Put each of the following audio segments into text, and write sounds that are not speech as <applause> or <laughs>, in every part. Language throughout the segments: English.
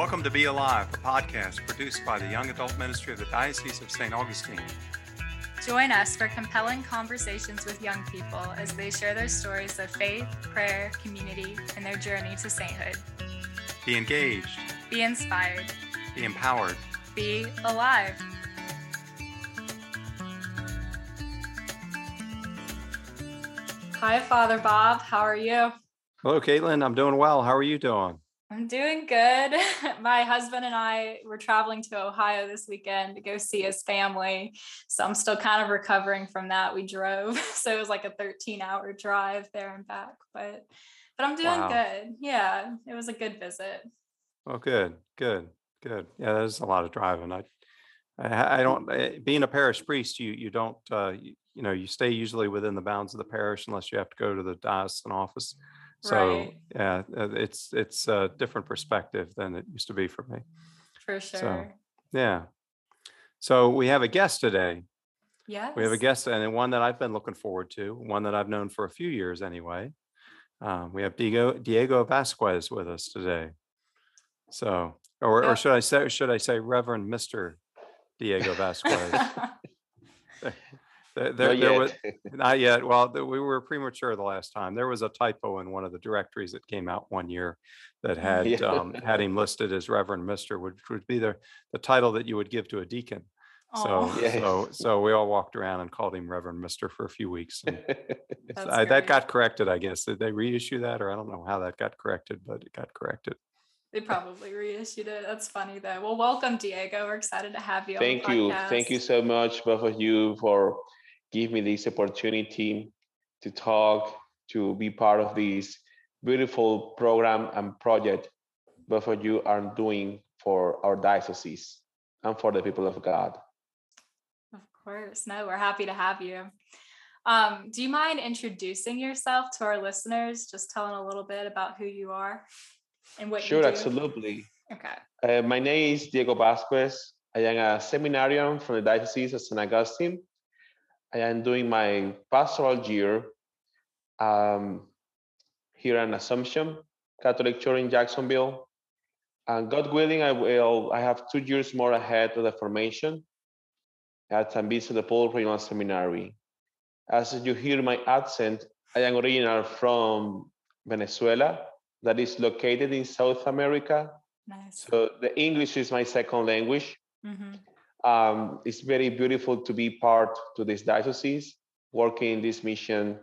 Welcome to Be Alive, a podcast produced by the Young Adult Ministry of the Diocese of St. Augustine. Join us for compelling conversations with young people as they share their stories of faith, prayer, community, and their journey to sainthood. Be engaged, Be inspired. be empowered. Be alive. Hi, Father Bob. How are you? Hello, Caitlin. I'm doing well. How are you doing? I'm doing good. <laughs> My husband and I were traveling to Ohio this weekend to go see his family. So I'm still kind of recovering from that. We drove. <laughs> So it was like a 13 hour drive there and back. But but I'm doing Wow. good. Yeah. It was a good visit. Well, good, good, good. Yeah, there's a lot of driving. I, I, I don't. eh, Being a parish priest, you you don't. Uh, you, you know, you stay usually within the bounds of the parish unless you have to go to the diocesan office. So Right. yeah, uh, it's it's a different perspective than it used to be for me. For sure. So, Yeah. So we have a guest today. yes. We have a guest and one that I've been looking forward to, one that I've known for a few years anyway. Um, we have Diego Diego Vasquez with us today. So, or, Yeah. or should I say, should I say Reverend Mister Diego Vasquez? <laughs> <laughs> There, there, Not there yet. was <laughs> not yet. Well, th- we were premature the last time. There was a typo in one of the directories that came out one year that <laughs> had Yeah. um, had him listed as Reverend Mister, which would be the the title that you would give to a deacon. So, Yeah. so, <laughs> so we all walked around and called him Reverend Mister for a few weeks. I- that got corrected, I guess. Did they reissue that, or I don't know how that got corrected, but it got corrected. They probably reissued it. That's funny though. Well, welcome, Diego. We're excited to have you. Thank on the you. Thank you so much, both of you, for giving me this opportunity to talk, to be part of this beautiful program and project both of you are doing for our diocese and for the people of God. Of course. No, we're happy to have you. Um, do you mind introducing yourself to our listeners? Just telling a little bit about who you are and what Sure, you do. Sure, absolutely. Okay. Uh, my name is Diego Vasquez. I am a seminarian from the Diocese of St. Augustine. I am doing my pastoral year um, here in Assumption Catholic Church in Jacksonville. And God willing, I will. I have two years more ahead of the formation at San Vicente de Paul Regional Seminary. As you hear my accent, I am original from Venezuela, that is located in South America. Nice. So the English is my second language. hmm Um, it's very beautiful to be part to this diocese, working in this mission,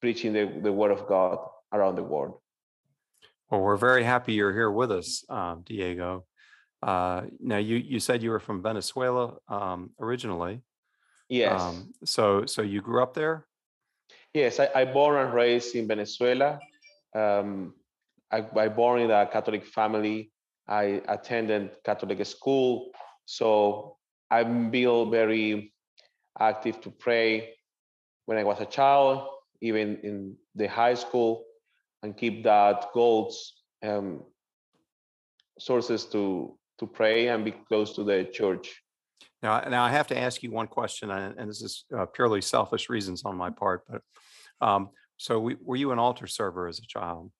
preaching the, the word of God around the world. Well, we're very happy you're here with us, um, Diego. Uh, now, you you said you were from Venezuela um, originally. Yes, Um, so, so you grew up there. yes. I, I born and raised in Venezuela. Um, I, I born in a Catholic family. I attended Catholic school, so I'm still very active to pray when I was a child, even in the high school, and keep that goals um, sources to to pray and be close to the church. Now, now I have to ask you one question, and, this is uh, purely selfish reasons on my part. But um, so, we, were you an altar server as a child?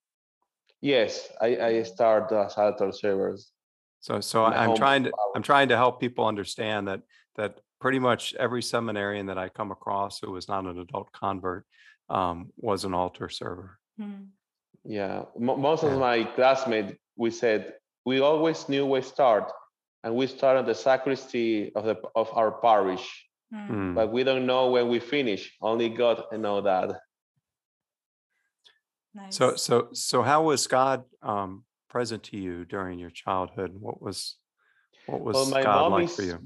Yes, I, I start as altar servers. So, so In I'm trying to. I'm trying to help people understand that that pretty much every seminarian that I come across who was not an adult convert um, was an altar server. Hmm. Yeah, mo most Yeah. of my classmates, we said we always knew we start, and we start at the sacristy of the of our parish. Hmm. but we don't know when we finish. Only God know that. Nice. So, so, so, how was God um, present to you during your childhood? What was what was Well, my God mom like is for you?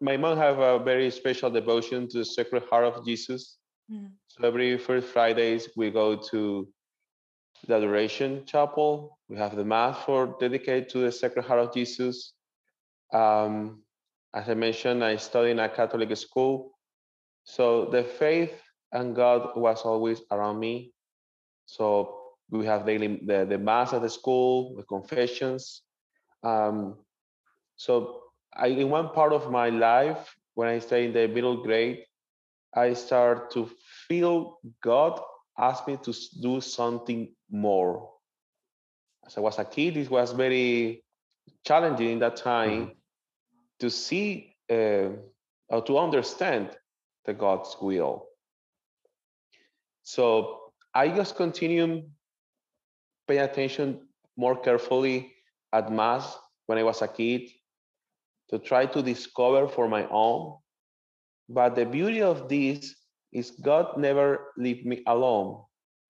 my mom have a very special devotion to the Sacred Heart of Jesus. Hmm. So every first Fridays we go to the Adoration Chapel. We have the Mass for dedicated to the Sacred Heart of Jesus. Um, as I mentioned, I studied in a Catholic school, so the faith and God was always around me. So we have daily the, the Mass at the school, the confessions. Um, so I, in one part of my life, when I stay in the middle grade, I start to feel God ask me to do something more. as I was a kid, it was very challenging in that time to see uh, or to understand the God's will. So I just continue paying attention more carefully at mass when I was a kid to try to discover for my own. But the beauty of this is God never leave me alone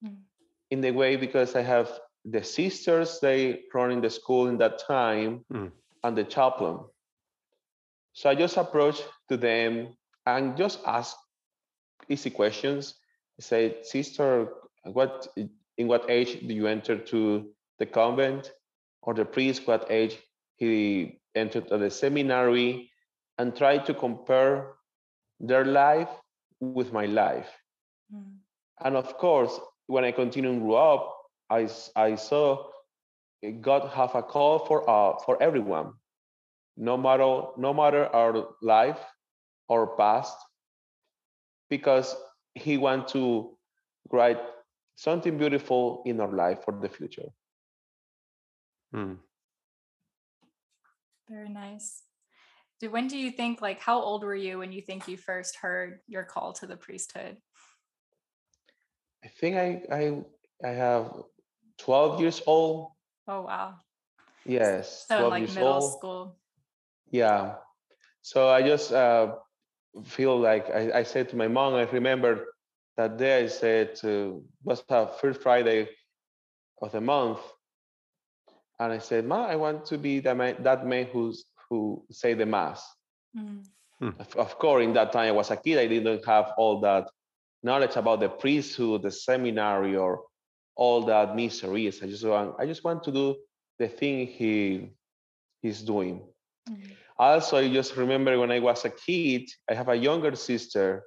Mm. in the way because I have the sisters they running the school in that time Mm. and the chaplain. So I just approach to them and just ask easy questions. I say, sister, what in what age do you enter to the convent? Or the priest, what age he entered to the seminary, and try to compare their life with my life. Mm. And of course, when I continue and grew up, I, I saw God have a call for uh, for everyone, no matter no matter our life or past, because He want to write something beautiful in our life for the future. Hmm. Very nice. Do, when do you think, like, how old were you when you think you first heard your call to the priesthood? I think I I I have 12 years old. Oh, wow. Yes, So, in 12 like years middle old. school. Yeah. So I just uh, feel like I, I said to my mom, I remember that day I said, uh, was the first Friday of the month. And I said, Ma, I want to be that man, that man who's, who say the mass. Mm. Of, of course, in that time I was a kid, I didn't have all that knowledge about the priesthood, the seminary, or all that mysteries. I just want, I just want to do the thing he he's doing. Mm. Also, I just remember when I was a kid, I have a younger sister.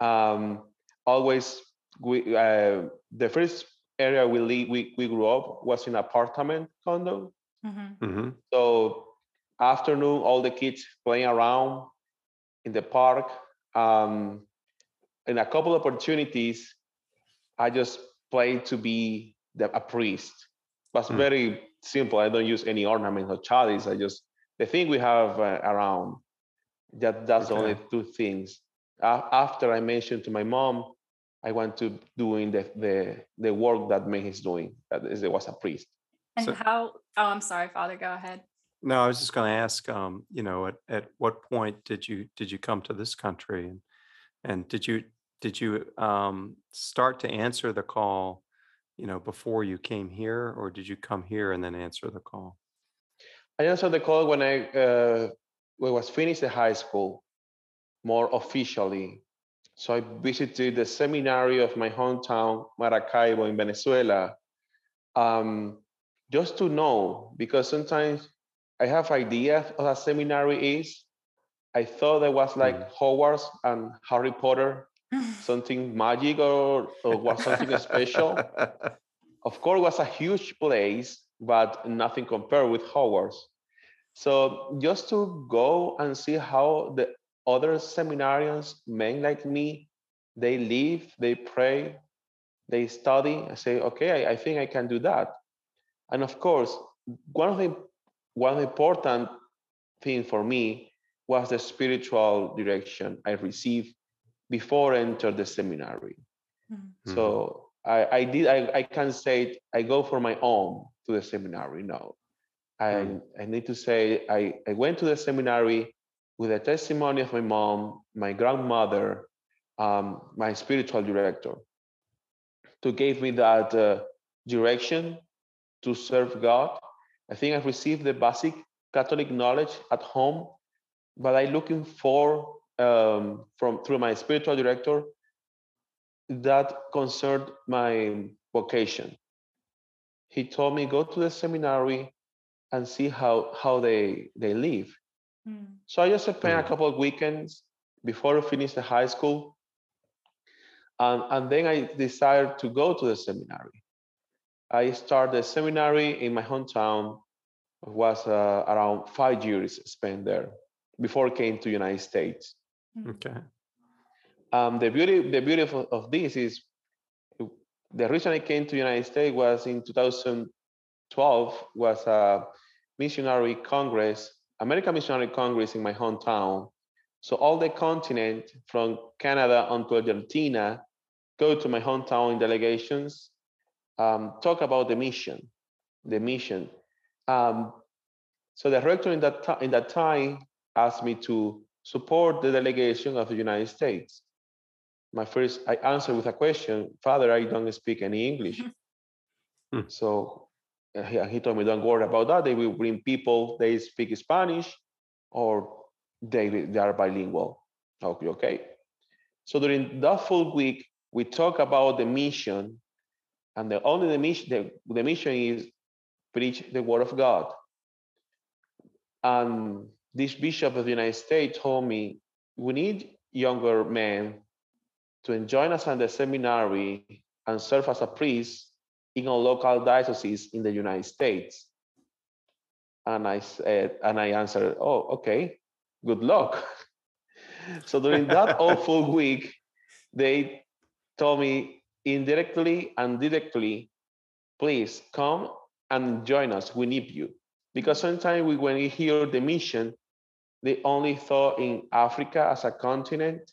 Um, always, we, uh, the first area we, live, we we grew up was in apartment condo. Mhm. hmm So afternoon, all the kids playing around in the park. Um, in a couple of opportunities, I just played to be the, a priest. It was Hmm. very simple. I don't use any ornaments or chalice. I just the thing we have uh, around. That that's the only two things. A- after I mentioned to my mom, I want to doing the the the work that May is doing. That is, it was a priest. And So- how, oh, I'm sorry, Father, go ahead. No, I was just going to ask, um, you know, at, at what point did you did you come to this country, and and did you did you um, start to answer the call, you know, before you came here, or did you come here and then answer the call? I answered the call when I uh, when I was finished the high school, more officially. So I visited the seminary of my hometown, Maracaibo, in Venezuela, um, just to know because sometimes I have ideas of what a seminary is. I thought it was like Hogwarts and Harry Potter, <laughs> something magic or, or was something special. <laughs> Of course, it was a huge place, but nothing compared with Hogwarts. So just to go and see how the other seminarians, men like me, they live, they pray, they study. I say, okay, I, I think I can do that. And of course, one of the one of the important thing for me was the spiritual direction I received before I entered the seminary. Mhm. So I, I did I, I can say it, I go for my own to the seminary. No. I Mm. I need to say I, I went to the seminary with the testimony of my mom, my grandmother, um, my spiritual director, to give me that uh, direction to serve God. I think I received the basic Catholic knowledge at home, but I looking for um, from through my spiritual director that concerned my vocation. He told me go to the seminary and see how how they they live. Mm. So I just spent a couple of weekends before I finished the high school. And, and then I decided to go to the seminary. I started the seminary in my hometown. It was uh, around five years spent there before I came to United States. Mm. Okay. Um, the beauty, the beauty of, of this is the reason I came to United States was in 2012 was a missionary congress, American Missionary Congress in my hometown. So all the continent from Canada unto Argentina go to my hometown in delegations, um, talk about the mission, the mission. Um, so the rector in that, in that time asked me to support the delegation of the United States. My first, I answered with a question, Father, I don't speak any English. Hmm. <laughs> So he, he told me, don't worry about that. They will bring people, they speak Spanish or they, they are bilingual. Okay, okay. So during that full week, we talk about the mission and the only the mission, the, the mission is preach the word of God. And this bishop of the United States told me, we need younger men to join us in the seminary and serve as a priest in a local diocese in the United States. And I said, and I answered, oh, okay, good luck. <laughs> so during that <laughs> awful week, they told me indirectly and directly, please come and join us. We need you. Because mm-hmm. sometimes we, when we hear the mission, they only thought in Africa as a continent,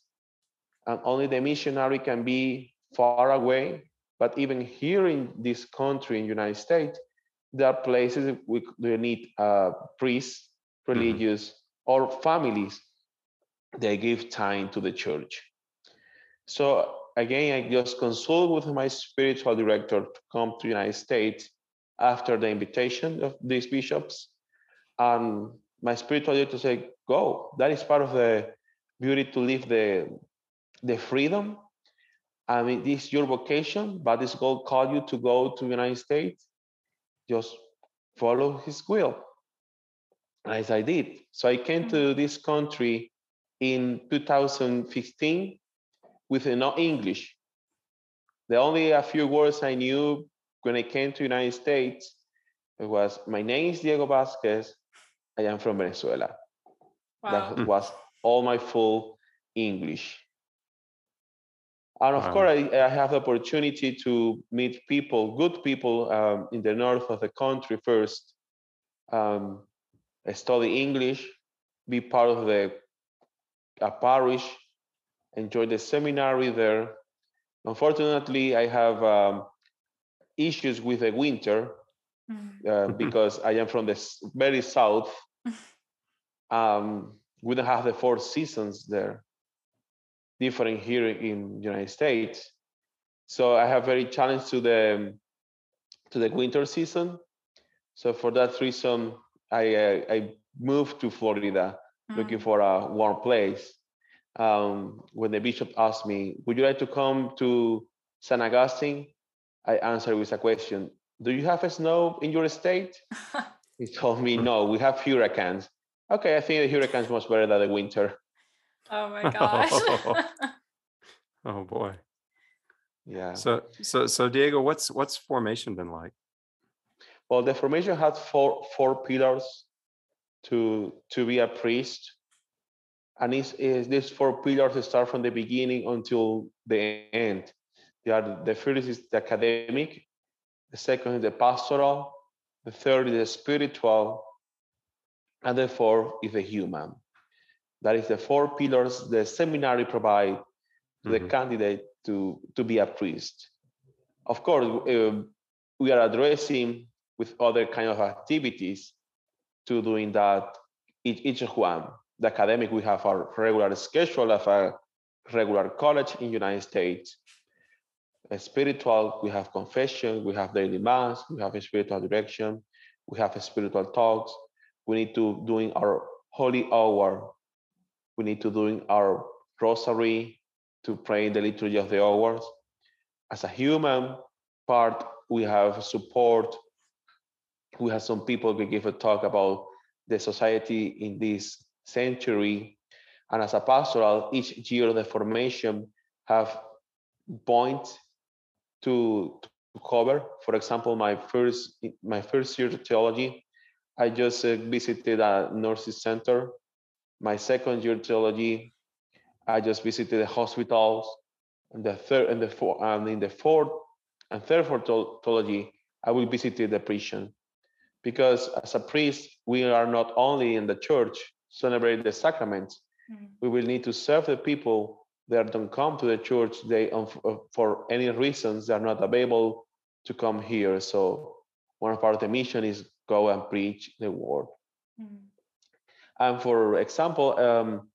and only the missionary can be far away. But even here in this country, in United States, there are places we, we need uh, priests, religious, or families. They give time to the church. So again, I just consult with my spiritual director to come to United States after the invitation of these bishops. And my spiritual director said, go. That is part of the beauty to live the, the freedom. I mean, this is your vocation, but this God called you to go to the United States. Just follow his will. As I did. So I came to mm-hmm. this country in 2015 with no English. The only a few words I knew when I came to the United States it was my name is Diego Vasquez. I am from Venezuela. Wow. That was all my full English. And of Wow. course, I, I have the opportunity to meet people, good people um, in the north of the country first, um, study English, be part of the a parish, enjoy the seminary there. Unfortunately, I have um, issues with the winter Mm. uh, <laughs> because I am from the very south. <laughs> Um, we don't have the four seasons there, different here in the United States. So I have very challenged to the to the winter season. So for that reason, I uh, I moved to Florida, looking Mm. for a warm place. Um, when the bishop asked me, "Would you like to come to San Augustine?" I answered with a question: Do you have snow in your state? <laughs> He told me, "No, we have hurricanes." Okay, I think the hurricanes much better than the winter. Oh my gosh. <laughs> <laughs> Oh boy. Yeah. So so so Diego, what's what's formation been like? Well, the formation had four four pillars to to be a priest, and is is these four pillars start from the beginning until the end. They are the first is the academic, the second is the pastoral, the third is the spiritual, and the fourth is the human. That is the four pillars the seminary provide to the Mhm. candidate to to be a priest. Of course, um, we are addressing with other kind of activities to doing that each, each one. The academic, we have our regular schedule of a regular college in United States. A spiritual, we have confession, we have daily mass, we have a spiritual direction, we have a spiritual talks. We need to doing our holy hour. We need to doing our rosary to pray the liturgy of the hours. As a human part, we have support. We have some people who give a talk about the society in this century. And as a pastoral each year of the formation have points to, to cover. For example my first my first year of theology i just uh, visited a nurses center my second year theology i just visited the hospitals and the third and the fourth and in the fourth and third for theology i will visit the prison because as a priest, we are not only in the church celebrating the sacraments, Mm. we will need to serve the people that don't come to the church. They, um, for any reasons, they are not available to come here. So one part of the mission is go and preach the word. Mm. And for example, um,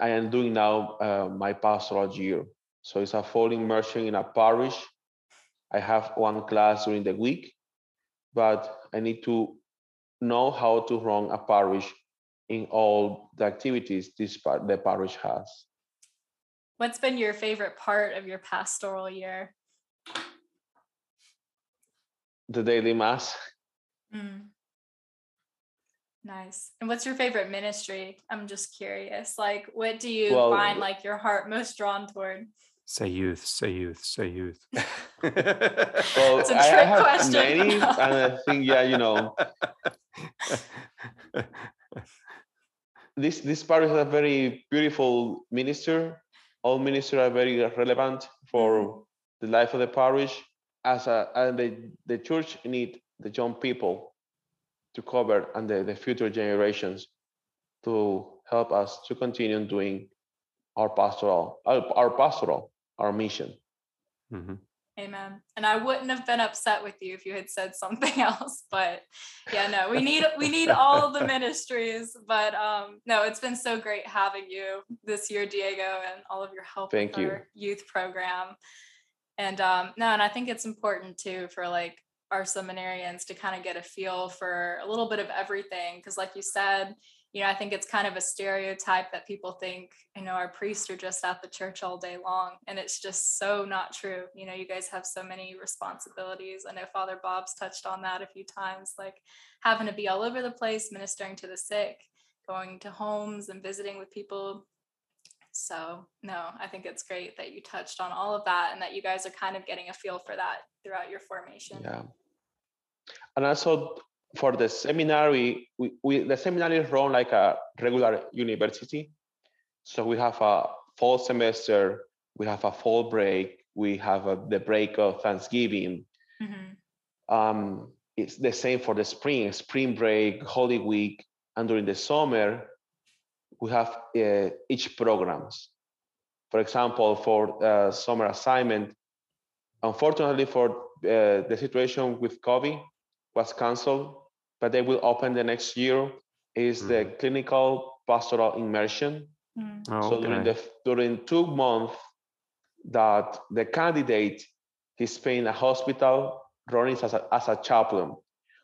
I am doing now uh, my pastoral year. So it's a full immersion in a parish. I have one class during the week, but I need to know how to run a parish in all the activities this par- the parish has. What's been your favorite part of your pastoral year? The daily mass. Mm. Nice. And what's your favorite ministry? I'm just curious. Like, what do you Well, find like your heart most drawn toward? Say youth, say youth, say youth. <laughs> Well, It's a I, I trick have question. many, and I <laughs> think yeah, you know, this this parish is a very beautiful minister. All ministers are very relevant for mm-hmm. the life of the parish. As a and the, the church need the young people to cover and the, the future generations to help us to continue doing our pastoral our, our pastoral our mission. Mhm. Amen. And I wouldn't have been upset with you if you had said something <laughs> else, but yeah, no, we need we need all the ministries. But um, no, it's been so great having you this year, Diego, and all of your help Thank with you. our youth program. And um, no, and I think it's important too for like our seminarians to kind of get a feel for a little bit of everything. Because, like you said, you know, I think it's kind of a stereotype that people think, you know, our priests are just at the church all day long. And it's just so not true. You know, you guys have so many responsibilities. I know Father Bob's touched on that a few times, like having to be all over the place, ministering to the sick, going to homes and visiting with people. So, no, I think it's great that you touched on all of that and that you guys are kind of getting a feel for that throughout your formation. Yeah. And also for the seminar, we, we the seminar is run like a regular university. So we have a fall semester, we have a fall break, we have a, the break of Thanksgiving. Mhm. Um, it's the same for the spring, spring break, Holy Week, and during the summer, we have uh, each programs. For example, for uh, summer assignment, unfortunately for uh, the situation with COVID was canceled, but they will open the next year is the clinical pastoral immersion. Mm. So during the during two months that the candidate is paying a hospital running as a, as a chaplain.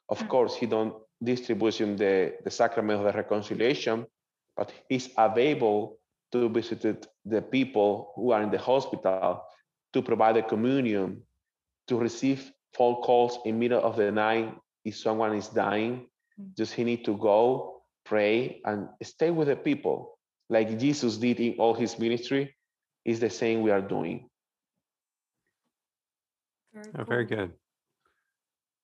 Of Mm. course, he don't distribution the, the sacrament of the reconciliation, but he's available to visit the people who are in the hospital to provide the communion, to receive phone calls in middle of the night if someone is dying. Mm. Just he need to go, pray, and stay with the people like Jesus did in all his ministry, is the same we are doing. Very, Oh, very good.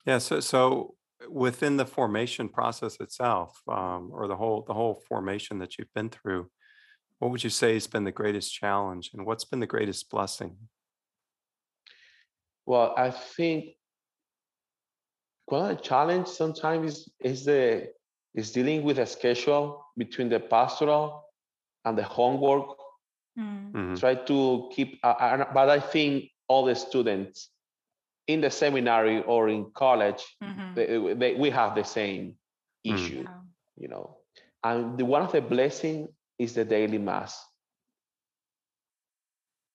Yeah, so so within the formation process itself, um, or the whole the whole formation that you've been through, what would you say has been the greatest challenge, and what's been the greatest blessing? Well, I think one of the challenge sometimes is, is the is dealing with a schedule between the pastoral and the homework. Mm. Mhm. Try to keep, uh, but I think all the students in the seminary or in college, Mhm. they, they, we have the same Mm. issue. You know and the one of the blessing is the daily mass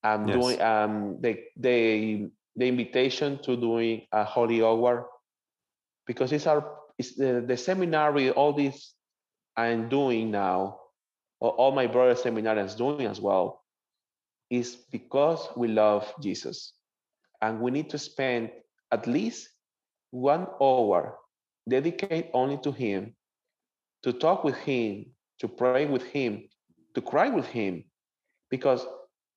i'm Yes. doing um the the the invitation to doing a holy hour because it's our it's the, the seminary all this i'm doing now or all my brother seminarians doing as well is because we love jesus and we need to spend at least one hour dedicate only to him to talk with him, to pray with him, to cry with him, because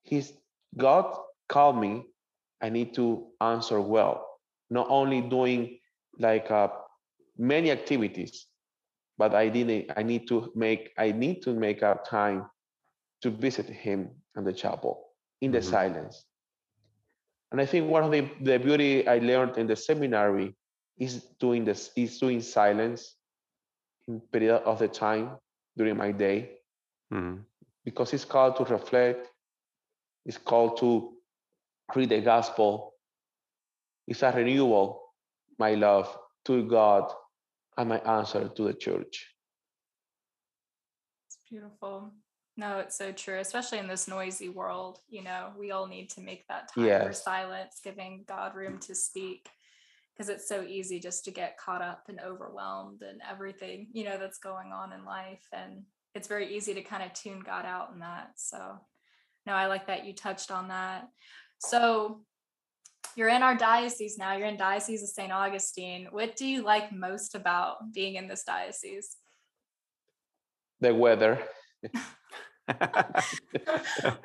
he's God called me. I need to answer well, not only doing like uh, many activities, but I didn't. I need to make. I need to make a time to visit him in the chapel in the Mhm. silence. And I think one of the, the beauty I learned in the seminary is doing this is doing silence in period of the time during my day Mhm. because it's called to reflect it's called to read the gospel it's a renewal my love to god and my answer to the church It's beautiful. No, it's so true, especially in this noisy world. You know, we all need to make that time for silence, giving God room to speak. Because it's so easy just to get caught up and overwhelmed and everything, you know, that's going on in life. And it's very easy to kind of tune God out in that. So, no, I like that you touched on that. So, you're in our diocese now. You're in Diocese of St. Augustine. What do you like most about being in this diocese? the weather <laughs>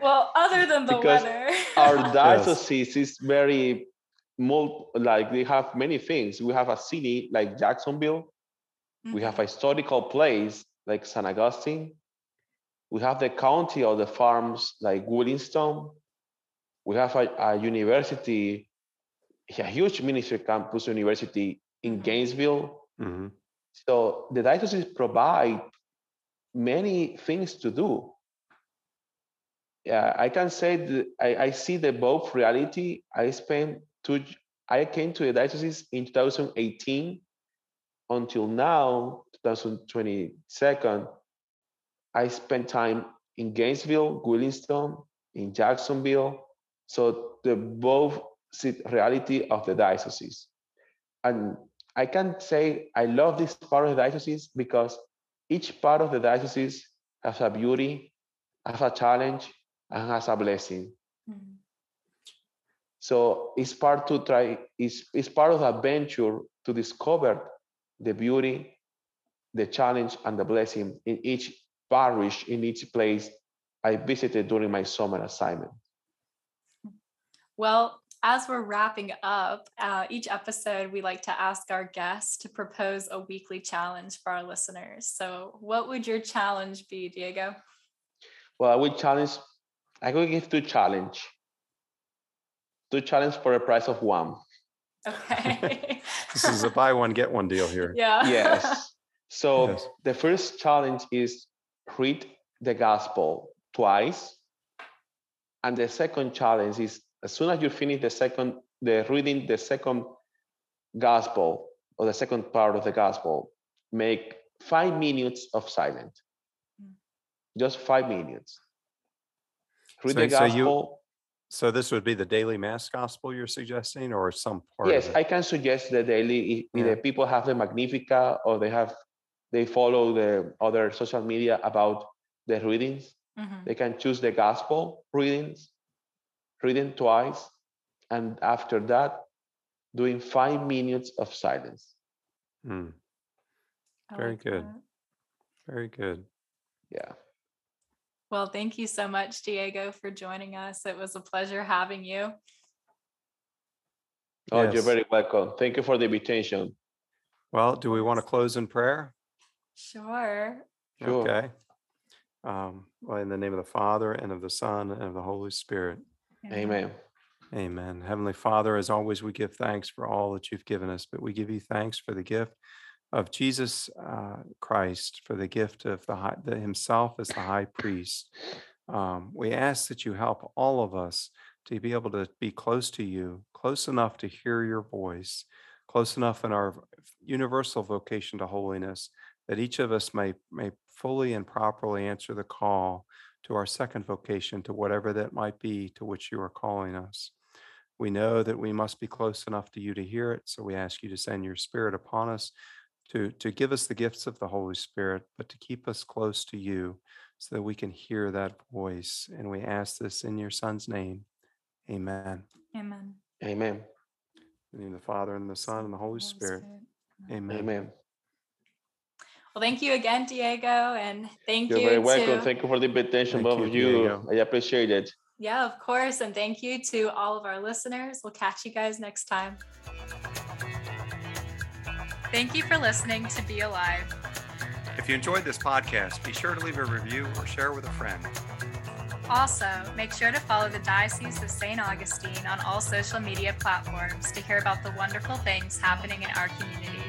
well, other than the Because weather. our <laughs> diocese is very mul- like they have many things we have a city like jacksonville we have mm-hmm. a historical place like St. Augustine. We have the county of the farms like Williamstown. We have a, a university, a huge ministry campus university in Mhm. Gainesville. Mhm. So the diocese provide many things to do. Yeah, I can say that I, I see the both reality. I spent two, I came to the diocese in 2018 until now, 2022, I spent time in Gainesville, Williamstown, in Jacksonville. So the both reality of the diocese. And I can say I love this part of the diocese because each part of the diocese has a beauty, has a challenge, and has a blessing. Mhm. So it's part to try, it's, it's part of the adventure to discover the beauty, the challenge, and the blessing in each parish, in each place I visited during my summer assignment. Well, as we're wrapping up uh, each episode, we like to ask our guests to propose a weekly challenge for our listeners. So, what would your challenge be, Diego? Well, I would challenge, I will give two challenge. Two challenge for a price of one. Okay. <laughs> This is a buy one, get one deal here. yeah. Yes. So Yes. the first challenge is read the gospel twice. And the second challenge is as soon as you finish the second, the reading the second gospel or the second part of the gospel, make five minutes of silence. Mm. Just five minutes. Read So- the so you- gospel. So this would be the daily mass gospel you're suggesting or some part yes, of it? I can suggest the daily. If, if Yeah. the people have the Magnificat or they have, they follow the other social media about the readings, Mhm. they can choose the gospel readings, reading twice, and after that, doing five minutes of silence. I Very like good. that. very good. Yeah. Well, thank you so much, Diego, for joining us. It was a pleasure having you. Oh, you're very welcome. Thank you for the invitation. Well, do we want to close in prayer? Sure. Sure. Okay. Um, well, in the name of the Father and of the Son and of the Holy Spirit. Amen. Amen. Heavenly Father, as always, we give thanks for all that you've given us, but we give you thanks for the gift of Jesus uh, Christ, for the gift of the, high, the Himself as the High Priest. Um, we ask that you help all of us to be able to be close to you, close enough to hear your voice, close enough in our universal vocation to holiness, that each of us may may fully and properly answer the call to our second vocation, to whatever that might be to which you are calling us. We know that we must be close enough to you to hear it, so we ask you to send your Spirit upon us to, to give us the gifts of the Holy Spirit, but to keep us close to you so that we can hear that voice. And we ask this in your Son's name. Amen. Amen. Amen. In the name of the Father and the Son and the Holy Spirit. Amen. Amen. Well, thank you again, Diego, and thank You're you very welcome. to Thank you for the invitation, Thank both you, of you. Diego. I appreciate it. yeah, of course, and thank you to all of our listeners. We'll catch you guys next time. Thank you for listening to Be Alive. If you enjoyed this podcast, be sure to leave a review or share with a friend. Also, make sure to follow the Diocese of St. Augustine on all social media platforms to hear about the wonderful things happening in our community.